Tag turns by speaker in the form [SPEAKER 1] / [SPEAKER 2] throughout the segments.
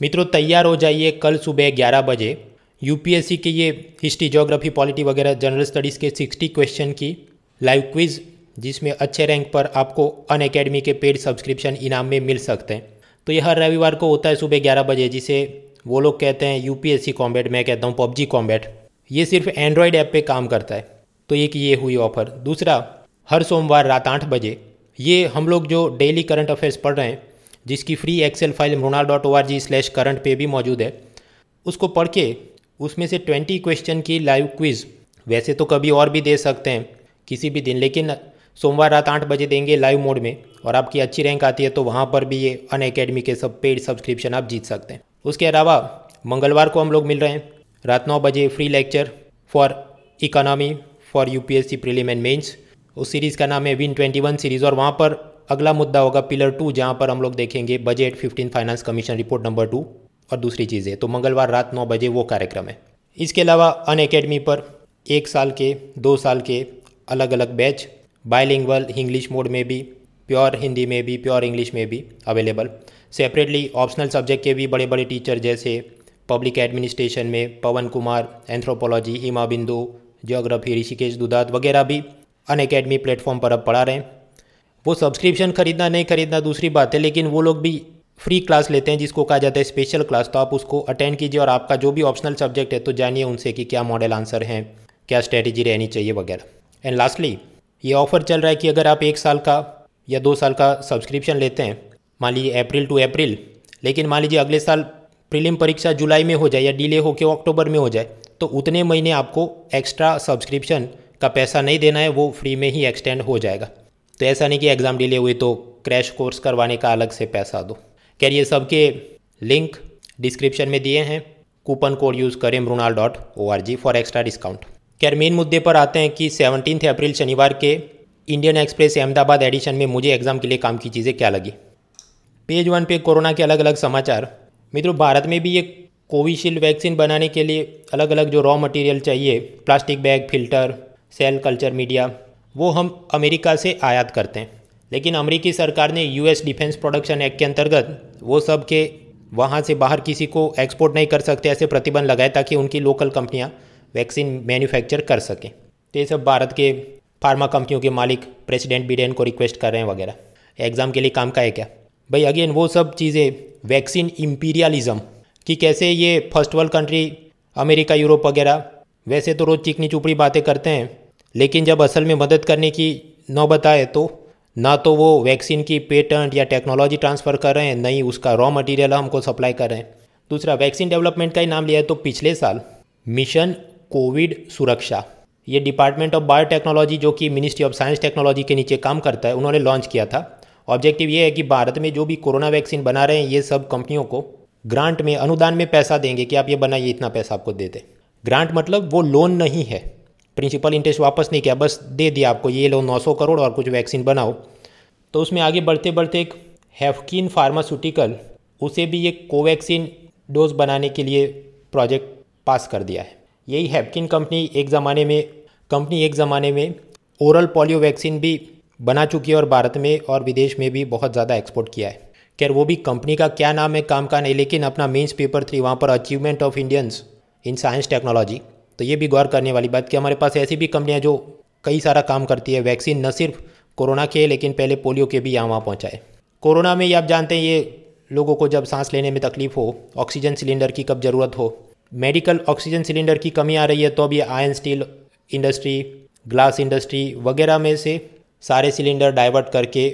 [SPEAKER 1] मित्रों, तैयार हो जाइए कल सुबह ग्यारह बजे यूपीएससी के ये हिस्ट्री जोग्राफी पॉलिटी वगैरह जनरल स्टडीज़ के 60 क्वेश्चन की लाइव क्विज़ जिसमें अच्छे रैंक पर आपको अन अकेडमी के पेड सब्सक्रिप्शन इनाम में मिल सकते हैं। तो ये हर रविवार को होता है सुबह ग्यारह बजे, जिसे वो लोग कहते हैं यू पी कॉम्बैट मैं कहता हूँ पबजी कॉम्बैट ये सिर्फ़ एंड्रॉयड ऐप पे काम करता है। तो एक ये हुई ऑफ़र दूसरा, हर सोमवार रात आठ बजे। ये हम लोग जो डेली करंट अफेयर्स पढ़ रहे हैं जिसकी free Excel file Mrinal dot O R G slash current पे भी मौजूद है। उसको पढ़ के उसमें से ट्वेंटी क्वेश्चन की लाइव क्विज़ वैसे तो कभी और भी दे सकते हैं, किसी भी दिन, लेकिन सोमवार रात आठ बजे देंगे लाइव मोड में और आपकी अच्छी रैंक आती है तो वहाँ पर भी ये अन अकेडमी के सब पेड सब्सक्रिप्शन आप जीत सकते हैं। उसके अलावा मंगलवार को हम लोग मिल रहे हैं, रात नौ बजे free lecture for economy for U P S prelim and mains उस सीरीज़ का नाम है विन ट्वेंटी वन सीरीज़ और वहाँ पर अगला मुद्दा होगा पिलर टू, जहाँ पर हम लोग देखेंगे budget fifteen finance commission report number two और दूसरी चीज़ें तो मंगलवार रात नौ बजे वो कार्यक्रम है। इसके अलावा अन अकेडमी पर एक साल के, दो साल के अलग अलग बैच बायलिंगवल इंग्लिश मोड में भी प्योर हिंदी में भी प्योर इंग्लिश में भी अवेलेबल सेपरेटली ऑप्शनल सब्जेक्ट के भी बड़े बड़े टीचर जैसे पब्लिक एडमिनिस्ट्रेशन में पवन कुमार एंथ्रोपोलॉजी हिमा बिंदु जियोग्राफी ऋषिकेश दुदात वगैरह भी अन अकेडमी प्लेटफॉर्म पर अब पढ़ा रहे हैं। वो सब्सक्रिप्शन खरीदना, नहीं खरीदना दूसरी बात है, लेकिन वो लोग भी फ्री क्लास लेते हैं, जिसको कहा जाता है स्पेशल क्लास तो आप उसको अटेंड कीजिए और आपका जो भी ऑप्शनल सब्जेक्ट है तो जानिए उनसे कि क्या मॉडल आंसर हैं, क्या स्ट्रेटेजी रहनी चाहिए वगैरह। एंड लास्टली ये ऑफ़र चल रहा है कि अगर आप एक साल का या दो साल का सब्सक्रिप्शन लेते हैं, मान लीजिए अप्रैल टू अप्रैल लेकिन मान लीजिए अगले साल प्रीलिम परीक्षा जुलाई में हो जाए या डिले होकर अक्टूबर में हो जाए तो उतने महीने आपको एक्स्ट्रा सब्सक्रिप्शन का पैसा नहीं देना है, वो फ्री में ही एक्सटेंड हो जाएगा। तो ऐसा नहीं कि एग्ज़ाम डिले हुई तो क्रैश कोर्स करवाने का अलग से पैसा दो। खैर, ये सबके लिंक डिस्क्रिप्शन में दिए हैं। कूपन कोड यूज़ करें Mrinal dot O R G for extra discount खैर मेन मुद्दे पर आते हैं कि सेवनटीन अप्रैल शनिवार के इंडियन एक्सप्रेस अहमदाबाद एडिशन में मुझे एग्ज़ाम के लिए काम की चीज़ें क्या लगी? पेज वन पे कोरोना के अलग अलग समाचार। मित्रों, भारत में भी ये कोविशील्ड वैक्सीन बनाने के लिए अलग अलग जो रॉ मटेरियल चाहिए plastic bag filter cell culture media वो हम अमेरिका से आयात करते हैं। लेकिन अमेरिकी सरकार ने यूएस डिफेंस प्रोडक्शन एक्ट के अंतर्गत वो सब के वहाँ से बाहर किसी को एक्सपोर्ट नहीं कर सकते ऐसे प्रतिबंध लगाए ताकि उनकी लोकल कंपनियाँ वैक्सीन मैन्युफैक्चर कर सकें। तो ये सब भारत के फार्मा कंपनियों के मालिक प्रेसिडेंट बिडेन को रिक्वेस्ट कर रहे हैं वगैरह। एग्ज़ाम के लिए काम का है क्या? भाई अगेन वो सब चीज़ें वैक्सीन इम्पीरियलिज्म कि कैसे ये first world country America Europe वगैरह, वैसे तो रोज़ चिकनी चुपड़ी बातें करते हैं। लेकिन जब असल में मदद करने की नौबत आए तो ना तो वो वैक्सीन की पेटेंट या टेक्नोलॉजी ट्रांसफ़र कर रहे हैं, नहीं, उसका रॉ मटेरियल हमको सप्लाई कर रहे हैं। दूसरा, वैक्सीन डेवलपमेंट का ही नाम लिया है तो पिछले साल मिशन कोविड सुरक्षा, ये डिपार्टमेंट ऑफ़ बायोटेक्नोलॉजी जो कि मिनिस्ट्री ऑफ़ साइंस टेक्नोलॉजी के नीचे काम करता है, उन्होंने लॉन्च किया था। ऑब्जेक्टिव ये है कि भारत में जो भी कोरोना वैक्सीन बना रहे हैं, ये सब कंपनियों को ग्रांट में, अनुदान में पैसा देंगे कि आप ये बनाइए, इतना पैसा आपको दे दें। ग्रांट मतलब वो लोन नहीं है। प्रिंसिपल इंटरेस्ट वापस नहीं किया, बस दे दिया आपको, ये लो 900 करोड़ और कुछ वैक्सीन बनाओ। तो उसमें आगे बढ़ते बढ़ते एक हैफकिन फार्मास्यूटिकल उसे भी ये कोवैक्सीन डोज बनाने के लिए प्रोजेक्ट पास कर दिया है। यही हैपकिन कंपनी एक ज़माने में कंपनी एक ज़माने में ओरल पोलियो वैक्सीन भी बना चुकी है और भारत में और विदेश में भी बहुत ज़्यादा एक्सपोर्ट किया है। खैर, वो भी कंपनी का क्या नाम है, काम का नहीं, लेकिन अपना मेंस पेपर थ्री वहाँ पर achievement of Indians in science technology तो ये भी गौर करने वाली बात कि हमारे पास ऐसी भी कंपनियाँ जो कई सारा काम करती है, वैक्सीन न सिर्फ़ कोरोना के, लेकिन पहले पोलियो के भी यहाँ वहाँ पहुँचाए। कोरोना में ये आप जानते हैं, ये लोगों को जब सांस लेने में तकलीफ़ हो, ऑक्सीजन सिलेंडर की कब ज़रूरत हो, मेडिकल ऑक्सीजन सिलेंडर की कमी आ रही है तो अब ये iron steel industry, glass industry वगैरह में से सारे सिलेंडर डाइवर्ट करके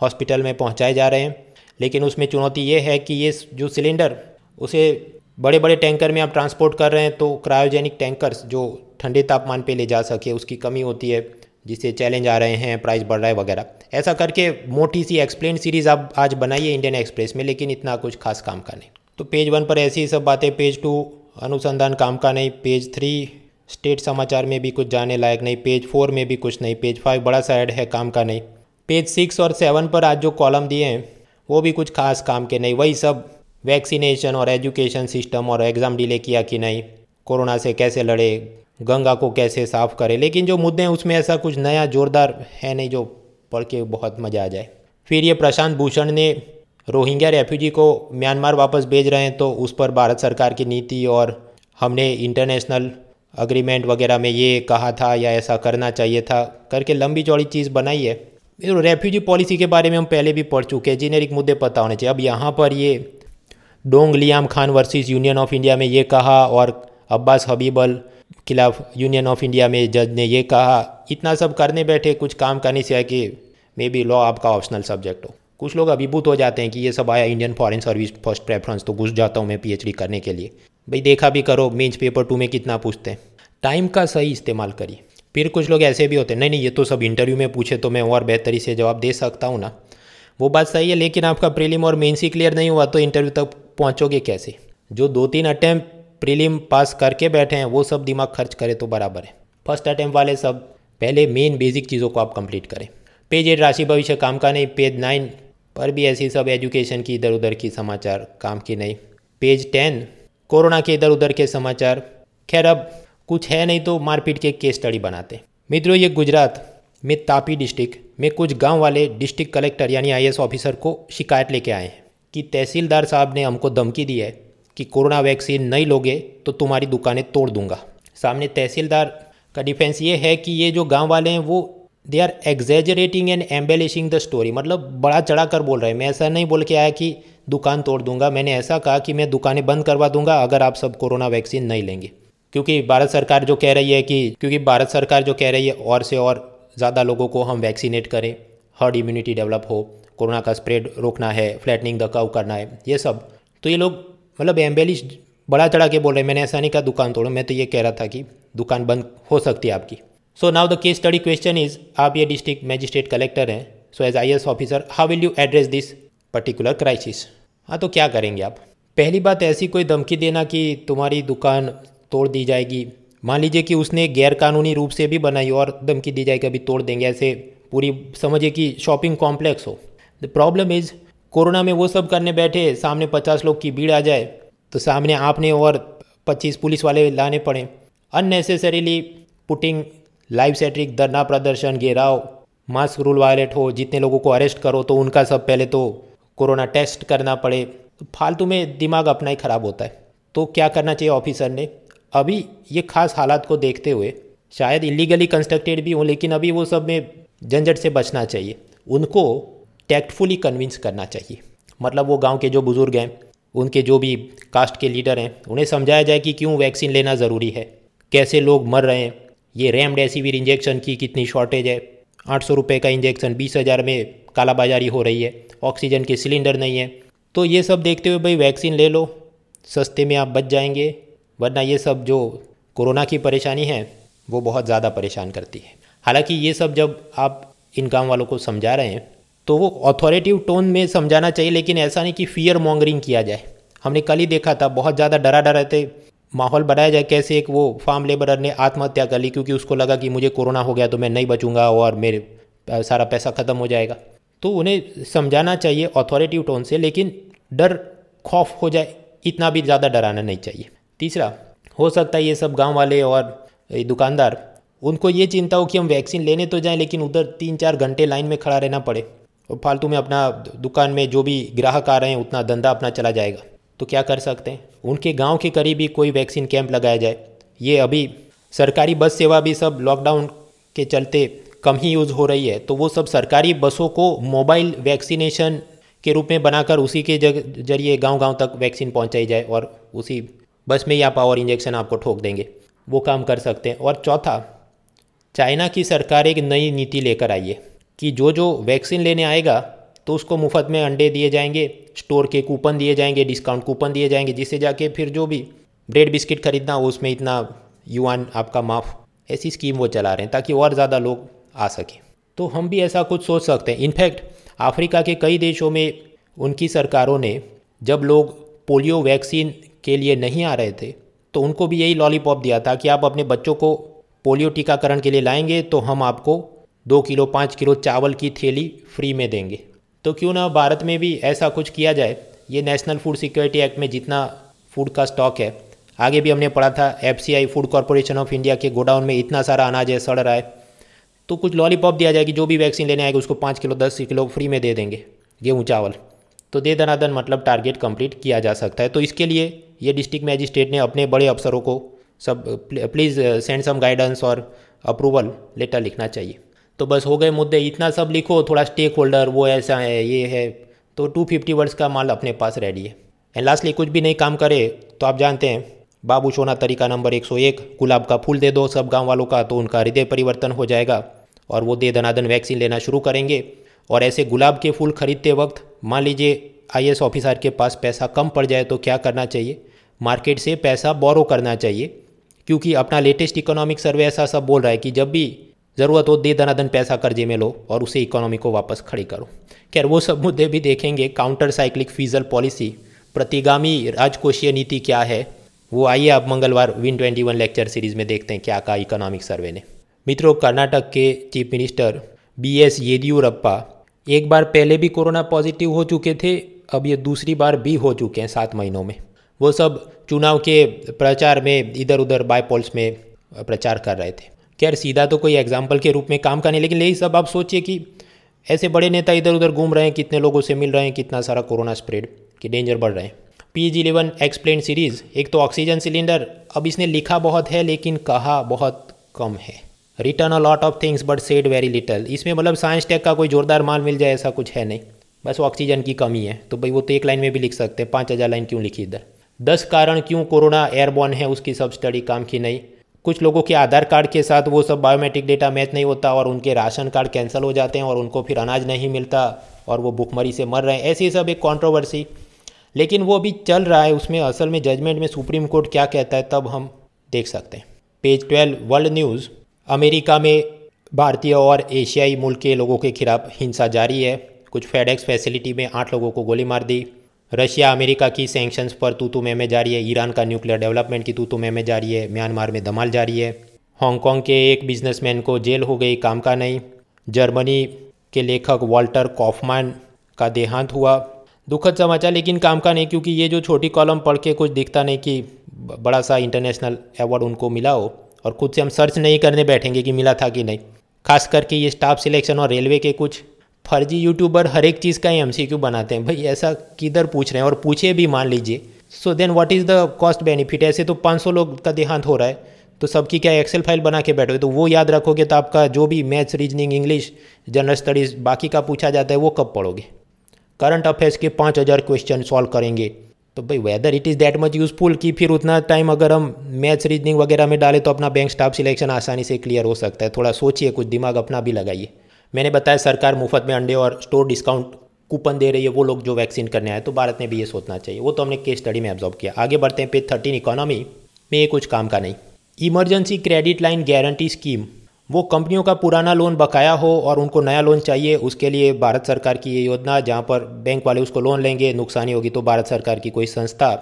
[SPEAKER 1] हॉस्पिटल में पहुँचाए जा रहे हैं। लेकिन उसमें चुनौती ये है कि ये जो सिलेंडर, उसे बड़े बड़े टैंकर में आप ट्रांसपोर्ट कर रहे हैं तो क्रायोजेनिक टैंकर्स जो ठंडे तापमान पे ले जा सके, उसकी कमी होती है, जिससे चैलेंज आ रहे हैं, प्राइस बढ़ रहा है वगैरह। ऐसा करके मोटी सी एक्सप्लेन सीरीज़ आप आज बनाइए इंडियन एक्सप्रेस में, लेकिन इतना कुछ खास काम का नहीं। तो पेज वन पर ऐसी ही सब बातें, पेज टू अनुसंधान काम का नहीं, पेज थ्री स्टेट समाचार में भी कुछ जाने लायक नहीं, पेज फोर में भी कुछ नहीं, पेज फाइव बड़ा सा ऐड है काम का नहीं। पेज सिक्स और सेवन पर आज जो कॉलम दिए हैं, वो भी कुछ खास काम के नहीं, वही सब वैक्सीनेशन और एजुकेशन सिस्टम और एग्ज़ाम डिले किया कि नहीं, कोरोना से कैसे लड़े, गंगा को कैसे साफ़ करें। लेकिन जो मुद्दे हैं, उसमें ऐसा कुछ नया ज़ोरदार है नहीं जो पढ़ के बहुत मज़ा आ जाए। फिर ये प्रशांत भूषण ने रोहिंग्या रेफ्यूजी को म्यांमार वापस भेज रहे हैं तो उस पर भारत सरकार की नीति और हमने इंटरनेशनल अग्रीमेंट वगैरह में ये कहा था या ऐसा करना चाहिए था, करके लंबी चौड़ी चीज़ बनाई है। रेफ्यूजी पॉलिसी के बारे में हम पहले भी पढ़ चुके हैं, जीनेरिक मुद्दे पता होने चाहिए। अब यहाँ पर ये Dong Liam Khan versus union of India में ये कहा और अब्बास हबीबल खिलाफ यूनियन ऑफ़ इंडिया में जज ने ये कहा। इतना सब करने बैठे, कुछ काम करने से है कि मे बी लॉ आपका ऑप्शनल सब्जेक्ट हो। कुछ लोग अभिभूत हो जाते हैं कि ये सब आया Indian foreign service first preference तो घुस जाता हूँ मैं पीएचडी करने के लिए। भाई देखा भी करो मीन्स पेपर टू में कितना पूछते हैं। टाइम का सही इस्तेमाल करिए। फिर कुछ लोग ऐसे भी होते हैं, नहीं नहीं, ये तो सब इंटरव्यू में पूछे तो मैं और बेहतरी से जवाब दे सकता हूँ ना। वो बात सही है, लेकिन आपका प्रीलिम और मेन्स ही क्लियर नहीं हुआ तो इंटरव्यू तक पहुँचोगे कैसे? जो दो तीन अटैम्प्ट प्रीलिम पास करके बैठे हैं, वो सब दिमाग खर्च करें तो बराबर है। फ़र्स्ट अटैम्प्ट वाले सब, पहले मेन बेसिक चीज़ों को आप कंप्लीट करें। पेज एट राशि भविष्य, काम का नहीं। पेज नाइन पर भी ऐसी सब एजुकेशन की इधर उधर की समाचार, काम की नहीं। पेज टेन कोरोना के इधर उधर के समाचार। खैर अब, कुछ है नहीं तो मारपीट के केस स्टडी बनाते। मित्रों, ये गुजरात में तापी डिस्ट्रिक्ट में कुछ गाँव वाले डिस्ट्रिक्ट कलेक्टर यानी आईएएस ऑफिसर को शिकायत लेके आए हैं। कि तहसीलदार साहब ने हमको धमकी दी है कि कोरोना वैक्सीन नहीं लोगे तो तुम्हारी दुकानें तोड़ दूँगा। सामने तहसीलदार का डिफेंस ये है कि ये जो गाँव वाले हैं, वो they are exaggerating and embellishing the story मतलब बड़ा चढ़ा कर बोल रहे हैं। मैं ऐसा नहीं बोल के आया कि दुकान तोड़ दूँगा। मैंने ऐसा कहा कि मैं दुकानें बंद करवा दूँगा अगर आप सब कोरोना वैक्सीन नहीं लेंगे। क्योंकि भारत सरकार जो कह रही है कि, क्योंकि भारत सरकार जो कह रही है, और से और ज़्यादा लोगों को हम वैक्सीनेट करें हर्ड इम्यूनिटी डेवलप हो। कोरोना का स्प्रेड रोकना है, फ्लैटनिंग द कव करना है, ये सब। तो ये लोग मतलब एम्बेलिश बड़ा चढ़ा के बोल रहे हैं, मैंने ऐसा नहीं कहा दुकान तोड़ो, मैं तो ये कह रहा था कि दुकान बंद हो सकती है आपकी। So now the case study question is आप ये डिस्ट्रिक्ट मैजिस्ट्रेट कलेक्टर हैं so as I officer how will you address this particular crisis हाँ तो क्या करेंगे आप? पहली बात ऐसी कोई धमकी देना कि तुम्हारी दुकान तोड़ दी जाएगी। मान लीजिए कि उसने गैरकानूनी रूप से भी बनाई और धमकी दी जाएगी, अभी तोड़ देंगे, ऐसे पूरी समझिए कि शॉपिंग कॉम्प्लेक्स हो। द प्रॉब्लम इज़ कोरोना में वो सब करने बैठे, सामने पचास लोग की भीड़ आ जाए तो सामने आपने और पच्चीस पुलिस वाले लाने पड़े। अननेसेसरीली पुटिंग लाइव सेट्रिक धरना प्रदर्शन, घेराव मास्क रूल वायलेट हो, जितने लोगों को अरेस्ट करो तो उनका सब पहले तो कोरोना टेस्ट करना पड़े। तो फालतू में दिमाग अपना ही ख़राब होता है। तो क्या करना चाहिए ऑफिसर ने? अभी ये खास हालात को देखते हुए, शायद इलीगली कंस्ट्रक्टेड भी हो, लेकिन अभी वो सब में झंझट से बचना चाहिए। उनको टैक्टफुली कन्विंस करना चाहिए। मतलब वो गाँव के जो बुज़ुर्ग हैं, उनके जो भी कास्ट के लीडर हैं, उन्हें समझाया जाए कि क्यों वैक्सीन लेना ज़रूरी है। कैसे लोग मर रहे हैं, ये रेमडेसिविर इंजेक्शन की कितनी शॉर्टेज है। आठ सौ रुपये का इंजेक्शन बीस हज़ार में कालाबाजारी हो रही है ऑक्सीजन के सिलेंडर नहीं है। तो ये सब देखते हुए भाई वैक्सीन ले लो, सस्ते में आप बच जाएँगे, वरना ये सब जो कोरोना की परेशानी है, वो बहुत ज़्यादा परेशान करती है। हालाँकि ये सब जब आप इन गाँव वालों को समझा रहे हैं तो वो अथॉरिटिव टोन में समझाना चाहिए, लेकिन ऐसा नहीं कि फियर मॉन्गरिंग किया जाए। हमने कल ही देखा था, बहुत ज़्यादा डरा डरा थे माहौल बनाया जाए, कैसे एक वो फार्म लेबरर ने आत्महत्या कर ली, क्योंकि उसको लगा कि मुझे कोरोना हो गया तो मैं नहीं बचूँगा और मेरे सारा पैसा ख़त्म हो जाएगा। तो उन्हें समझाना चाहिए अथॉरिटिव टोन से, लेकिन डर, खौफ हो जाए, इतना भी ज़्यादा डराना नहीं चाहिए। तीसरा, हो सकता है ये सब गाँव वाले और दुकानदार, उनको ये चिंता हो कि हम वैक्सीन लेने तो जाएँ, लेकिन उधर तीन चार घंटे लाइन में खड़ा रहना पड़े। और फालतू में अपना दुकान में जो भी ग्राहक आ रहे हैं, उतना धंधा अपना चला जाएगा। तो क्या कर सकते हैं? उनके गाँव के करीब ही कोई वैक्सीन कैंप लगाया जाए। ये अभी सरकारी बस सेवा भी सब लॉकडाउन के चलते कम ही यूज़ हो रही है। तो वो सब सरकारी बसों को मोबाइल वैक्सीनेशन के रूप में बनाकर उसी के ज़रिए गाँव गाँव तक वैक्सीन पहुंचाई जाए और उसी बस में ही आप इंजेक्शन आपको ठोक देंगे। वो काम कर सकते हैं। और चौथा, चाइना की सरकार एक नई नीति लेकर आई है। कि जो जो वैक्सीन लेने आएगा तो उसको मुफ़्त में अंडे दिए जाएँगे, स्टोर के कूपन दिए जाएँगे, डिस्काउंट कूपन दिए जाएँगे, जिससे जाके फिर जो भी ब्रेड बिस्किट खरीदना हो उसमें इतना युवान आपका माफ़, ऐसी स्कीम वो चला रहे हैं, ताकि और ज़्यादा लोग आ सकें। तो हम भी ऐसा कुछ सोच सकते हैं। इनफैक्ट, अफ्रीका के कई देशों में उनकी सरकारों ने, जब लोग पोलियो वैक्सीन के लिए नहीं आ रहे थे तो उनको भी यही लॉलीपॉप दिया था कि आप अपने बच्चों को पोलियो टीकाकरण के लिए लाएँगे तो हम आपको दो किलो, पाँच किलो चावल की थैली फ्री में देंगे। तो क्यों ना भारत में भी ऐसा कुछ किया जाए? ये नेशनल फ़ूड सिक्योरिटी एक्ट में जितना फ़ूड का स्टॉक है, आगे भी हमने पढ़ा था FCI food corporation of India के गोडाउन में इतना सारा अनाज है, सड़ रहा है। तो कुछ लॉलीपॉप दिया जाएगी जो भी वैक्सीन लेने आएगा, उसको पाँच किलो, दस किलो फ्री में दे देंगे, गेहूँ, चावल। तो दे दनादन मतलब टारगेट कंप्लीट किया जा सकता है। तो इसके लिए ये डिस्ट्रिक्ट मैजिस्ट्रेट ने अपने बड़े अफसरों को सब प्लीज़ सेंड सम गाइडेंस और अप्रूवल लेटर लिखना चाहिए। तो बस हो गए मुद्दे, इतना सब लिखो, थोड़ा स्टेक होल्डर वो ऐसा है, ये है। तो टू फिफ्टी वर्ड्स का माल अपने पास रेडी है। एंड लास्टली कुछ भी नहीं काम करे तो आप जानते हैं, बाबू सोना तरीका नंबर 101 गुलाब का फूल दे दो, सब गाँव वालों का तो उनका हृदय परिवर्तन हो जाएगा। और वो दे दनादन वैक्सीन लेना शुरू करेंगे। और ऐसे गुलाब के फूल खरीदते वक्त, मान लीजिए आईएएस ऑफिसर के पास पैसा कम पड़ जाए तो क्या करना चाहिए? मार्केट से पैसा बोरो करना चाहिए। क्योंकि अपना लेटेस्ट इकोनॉमिक सर्वे ऐसा सब बोल रहा है कि जब भी ज़रूरत हो, दे दनादन पैसा कर्जे में लो और उसे इकोनॉमी को वापस खड़ी करो। खैर, वो सब मुद्दे भी देखेंगे। काउंटर साइक्लिक फीजल पॉलिसी प्रतिगामी राजकोषीय नीति क्या है, वो आइए आप मंगलवार win twenty one lecture series में देखते हैं क्या कहा इकोनॉमिक सर्वे ने। मित्रों, कर्नाटक के chief minister B S Yediyurappa एक बार पहले भी कोरोना पॉजिटिव हो चुके थे, अब ये दूसरी बार भी हो चुके हैं सात महीनों में। वो सब चुनाव के प्रचार में इधर उधर बायपोल्स में प्रचार कर रहे थे। खैर, सीधा तो कोई एग्ज़ाम्पल के रूप में काम का नहीं, लेकिन यही सब आप सोचिए कि ऐसे बड़े नेता इधर उधर घूम रहे हैं, कितने लोगों से मिल रहे हैं, कितना सारा कोरोना स्प्रेड की डेंजर बढ़ रहे हैं। P G eleven explain series एक तो ऑक्सीजन सिलेंडर अब इसने लिखा बहुत है, लेकिन कहा बहुत कम है। Return a lot of things but said very little इसमें मतलब साइंस टेक का कोई जोरदार माल मिल जाए, ऐसा कुछ है नहीं। बस ऑक्सीजन की कमी है। तो भाई वो तो एक लाइन में भी लिख सकते हैं, पाँच हज़ार लाइन क्यों लिखी इधर? दस कारण क्यों कोरोना एयरबॉर्न है, उसकी सब स्टडी काम की नहीं। कुछ लोगों के आधार कार्ड के साथ वो सब बायोमेट्रिक डेटा मैच नहीं होता और उनके राशन कार्ड कैंसिल हो जाते हैं और उनको फिर अनाज नहीं मिलता और वो भुखमरी से मर रहे हैं। ऐसी सब एक कॉन्ट्रोवर्सी लेकिन वो अभी चल रहा है, उसमें असल में जजमेंट में सुप्रीम कोर्ट क्या कहता है, तब हम देख सकते हैं। Page twelve world news America में भारतीय और एशियाई मुल्क के लोगों के खिलाफ हिंसा जारी है। कुछ फेडेक्स फैसिलिटी में आठ लोगों को गोली मार दी। रशिया अमेरिका की सैंक्शंस पर तूतू में में जारी है। ईरान का न्यूक्लियर डेवलपमेंट की तूतू में में जारी है। म्यांमार में धमाल जारी है। हांगकांग के एक बिजनेसमैन को जेल हो गई, काम का नहीं। जर्मनी के लेखक वॉल्टर कॉफमैन का देहांत हुआ। दुखद समाचार, लेकिन काम का नहीं, क्योंकि ये जो छोटी कॉलम पढ़ के कुछ दिखता नहीं कि बड़ा सा इंटरनेशनल अवार्ड उनको मिला हो, और खुद से हम सर्च नहीं करने बैठेंगे कि मिला था कि नहीं। खास करके ये स्टाफ सिलेक्शन और रेलवे के कुछ फर्जी यूट्यूबर हर एक चीज़ का ही एमसीक्यू बनाते हैं। भाई, ऐसा किधर पूछ रहे हैं? और पूछे भी, मान लीजिए। So then what is the cost benefit ऐसे तो 500 लोग का देहांत हो रहा है। तो सबकी क्या एक्सेल फ़ाइल बना के बैठो तो वो याद रखोगे तो आपका जो भी maths reasoning English general studies बाकी का पूछा जाता है, वो कब पढ़ोगे? करंट अफेयर्स के पाँच हज़ार क्वेश्चन सॉल्व करेंगे। तो भाई whether it is that much useful कि फिर उतना टाइम अगर हम मैथ्स रीजनिंग वगैरह में डालें तो अपना बैंक स्टाफ सिलेक्शन आसानी से क्लियर हो सकता है। थोड़ा सोचिए, कुछ दिमाग अपना भी लगाइए। मैंने बताया सरकार मुफ़्त में अंडे और स्टोर डिस्काउंट कूपन दे रही है, वो लोग जो वैक्सीन करने आए तो भारत ने भी ये सोचना चाहिए। वो तो हमने केस स्टडी में ऑब्जॉर्व किया। आगे बढ़ते हैं पेज थर्टीन इकोनॉमी में ये कुछ काम का नहीं। Emergency credit line guarantee scheme वो कंपनियों का पुराना लोन बकाया हो और उनको नया लोन चाहिए, उसके लिए भारत सरकार की ये योजना, जहाँ पर बैंक वाले उसको लोन लेंगे, नुकसानी होगी तो भारत सरकार की कोई संस्था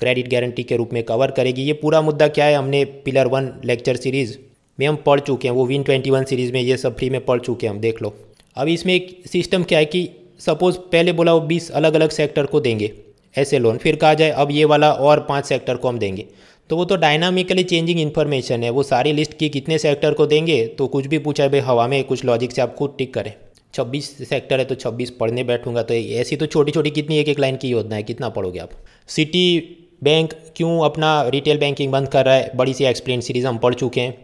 [SPEAKER 1] क्रेडिट गारंटी के रूप में कवर करेगी। ये पूरा मुद्दा क्या है? हमने पिलर वन लेक्चर सीरीज़ में हम पढ़ चुके हैं, वो विन ट्वेंटी वन सीरीज़ में, ये सब फ्री में पढ़ चुके हैं हम, देख लो। अब इसमें एक सिस्टम क्या है कि सपोज़ पहले बोला वो बीस अलग अलग सेक्टर को देंगे, ऐसे लोन फिर कहा जाए अब ये वाला और पाँच सेक्टर को हम देंगे। तो वो तो डायनामिकली चेंजिंग इन्फॉर्मेशन है, वो सारी लिस्ट की कितने सेक्टर को देंगे तो कुछ भी पूछा है, भाई, हवा में कुछ लॉजिक से आप खुद टिक करें। छब्बीस सेक्टर है तो छब्बीस पढ़ने बैठूँगा तो ऐसी तो छोटी छोटी कितनी एक एक लाइन की योजना है, कितना पढ़ोगे आप? सिटी बैंक क्यों अपना रिटेल बैंकिंग बंद कर रहा है? बड़ी सी एक्सप्लेन सीरीज़ हम पढ़ चुके हैं।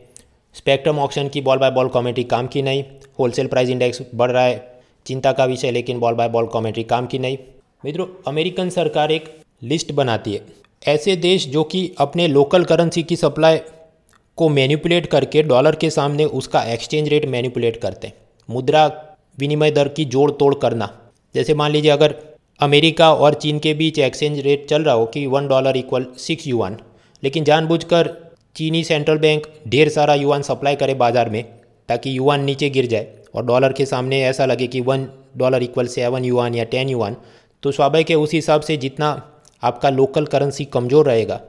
[SPEAKER 1] स्पेक्ट्रम ऑप्शन की बॉल बाय बॉल कॉमेंट्री काम की नहीं। होलसेल प्राइस इंडेक्स बढ़ रहा है, चिंता का विषय, लेकिन बॉल बाय बॉल कॉमेंट्री काम की नहीं। मित्रों, अमेरिकन सरकार एक लिस्ट बनाती है। ऐसे देश जो कि अपने लोकल करेंसी की सप्लाई को मैनिपुलेट करके डॉलर के सामने उसका एक्सचेंज रेट मैनिपुलेट करते हैं। मुद्रा विनिमय दर की जोड़ तोड़ करना। जैसे मान लीजिए, अगर अमेरिका और चीन के बीच एक्सचेंज रेट चल रहा हो कि one dollar equal six yuan लेकिन जानबूझकर चीनी सेंट्रल बैंक ढेर सारा युवान सप्लाई करे बाज़ार में ताकि युवान नीचे गिर जाए और डॉलर के सामने ऐसा लगे कि वन डॉलर इक्वल सेवन युवान या टेन युवान तो स्वाभाविक है उस हिसाब से जितना आपका लोकल करेंसी कमज़ोर रहेगा।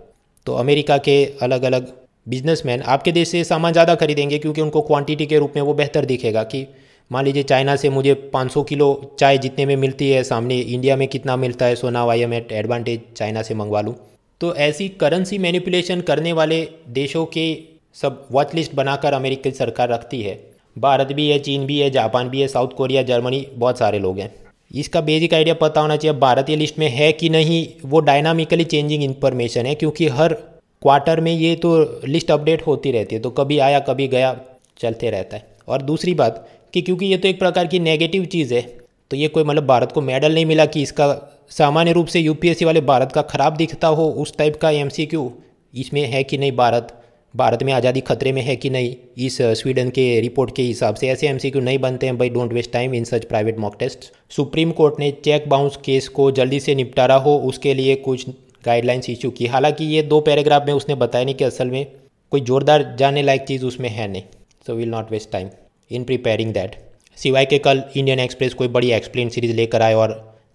[SPEAKER 1] तो अमेरिका के अलग अलग बिजनेसमैन आपके देश से सामान ज़्यादा खरीदेंगे क्योंकि उनको क्वांटिटी के रूप में वो बेहतर दिखेगा कि मान लीजिए चाइना से मुझे 500 किलो चाय जितने में मिलती है, सामने इंडिया में कितना मिलता है so now I am at advantage China से मंगवा लूँ। तो ऐसी करेंसी मैनिपुलेशन करने वाले देशों के सब वॉच लिस्ट बनाकर अमेरिकी सरकार रखती है। भारत भी है, चीन भी है, जापान भी है, साउथ कोरिया, जर्मनी बहुत सारे लोग हैं। इसका बेसिक आइडिया पता होना चाहिए, भारतीय लिस्ट में है कि नहीं, वो डायनामिकली चेंजिंग इन्फॉर्मेशन है, क्योंकि हर क्वार्टर में ये तो लिस्ट अपडेट होती रहती है तो कभी आया, कभी गया, चलते रहता है। और दूसरी बात कि क्योंकि ये तो एक प्रकार की नेगेटिव चीज़ है तो ये कोई मतलब भारत को मेडल नहीं मिला कि इसका सामान्य रूप से यूपीएससी वाले भारत का ख़राब दिखता हो, उस टाइप का एमसीक्यू इसमें है कि नहीं भारत? भारत में आज़ादी खतरे में है कि नहीं? इस स्वीडन के रिपोर्ट के हिसाब से ऐसे एमसीक्यू नहीं बनते हैं, भाई don't waste time in such private mock test Supreme Court ने चेक बाउंस केस को जल्दी से निपटारा हो, उसके लिए कुछ गाइडलाइंस इशू की। हालाँकि ये दो पैराग्राफ में उसने बताया नहीं कि असल में कोई जोरदार जाने लायक चीज़ उसमें है नहीं। So will not waste time in preparing that सिवाय के कल इंडियन एक्सप्रेस कोई बड़ी एक्सप्लेन सीरीज़ लेकर आए और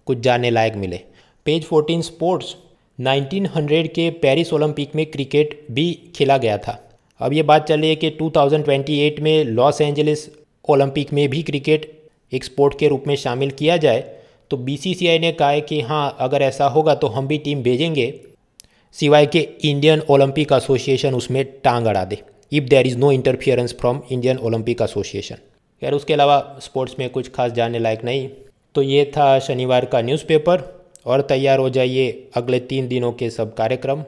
[SPEAKER 1] कुछ जानने लायक मिले। पेज फोर्टीन स्पोर्ट्स 1900 के पेरिस ओलंपिक में क्रिकेट भी खेला गया था। अब ये बात चल रही है कि 2028 में लॉस एंजलिस ओलंपिक में भी क्रिकेट एक स्पोर्ट के रूप में शामिल किया जाए। तो बीसीसीआई ने कहा है कि हाँ अगर ऐसा होगा तो हम भी टीम भेजेंगे, सिवाय के इंडियन ओलंपिक एसोसिएशन उसमें टांग अड़ा दे। If there is no interference from Indian Olympic association यार उसके अलावा स्पोर्ट्स में कुछ खास जानने लायक नहीं। तो ये था शनिवार का न्यूज़पेपर और तैयार हो जाइए अगले तीन दिनों के सब कार्यक्रम।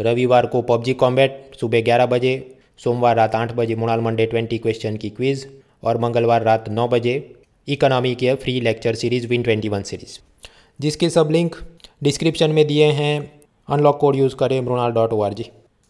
[SPEAKER 1] रविवार को पबजी कॉम्बैट सुबह ग्यारह बजे, सोमवार रात आठ बजे मुणाल मंडे ट्वेंटी क्वेश्चन की क्विज़ और मंगलवार रात नौ बजे, इकोनॉमी के free lecture series win twenty one series. जिसके सब लिंक डिस्क्रिप्शन में दिए हैं, अनलॉक कोड यूज़ करें Mrinal dot O R G.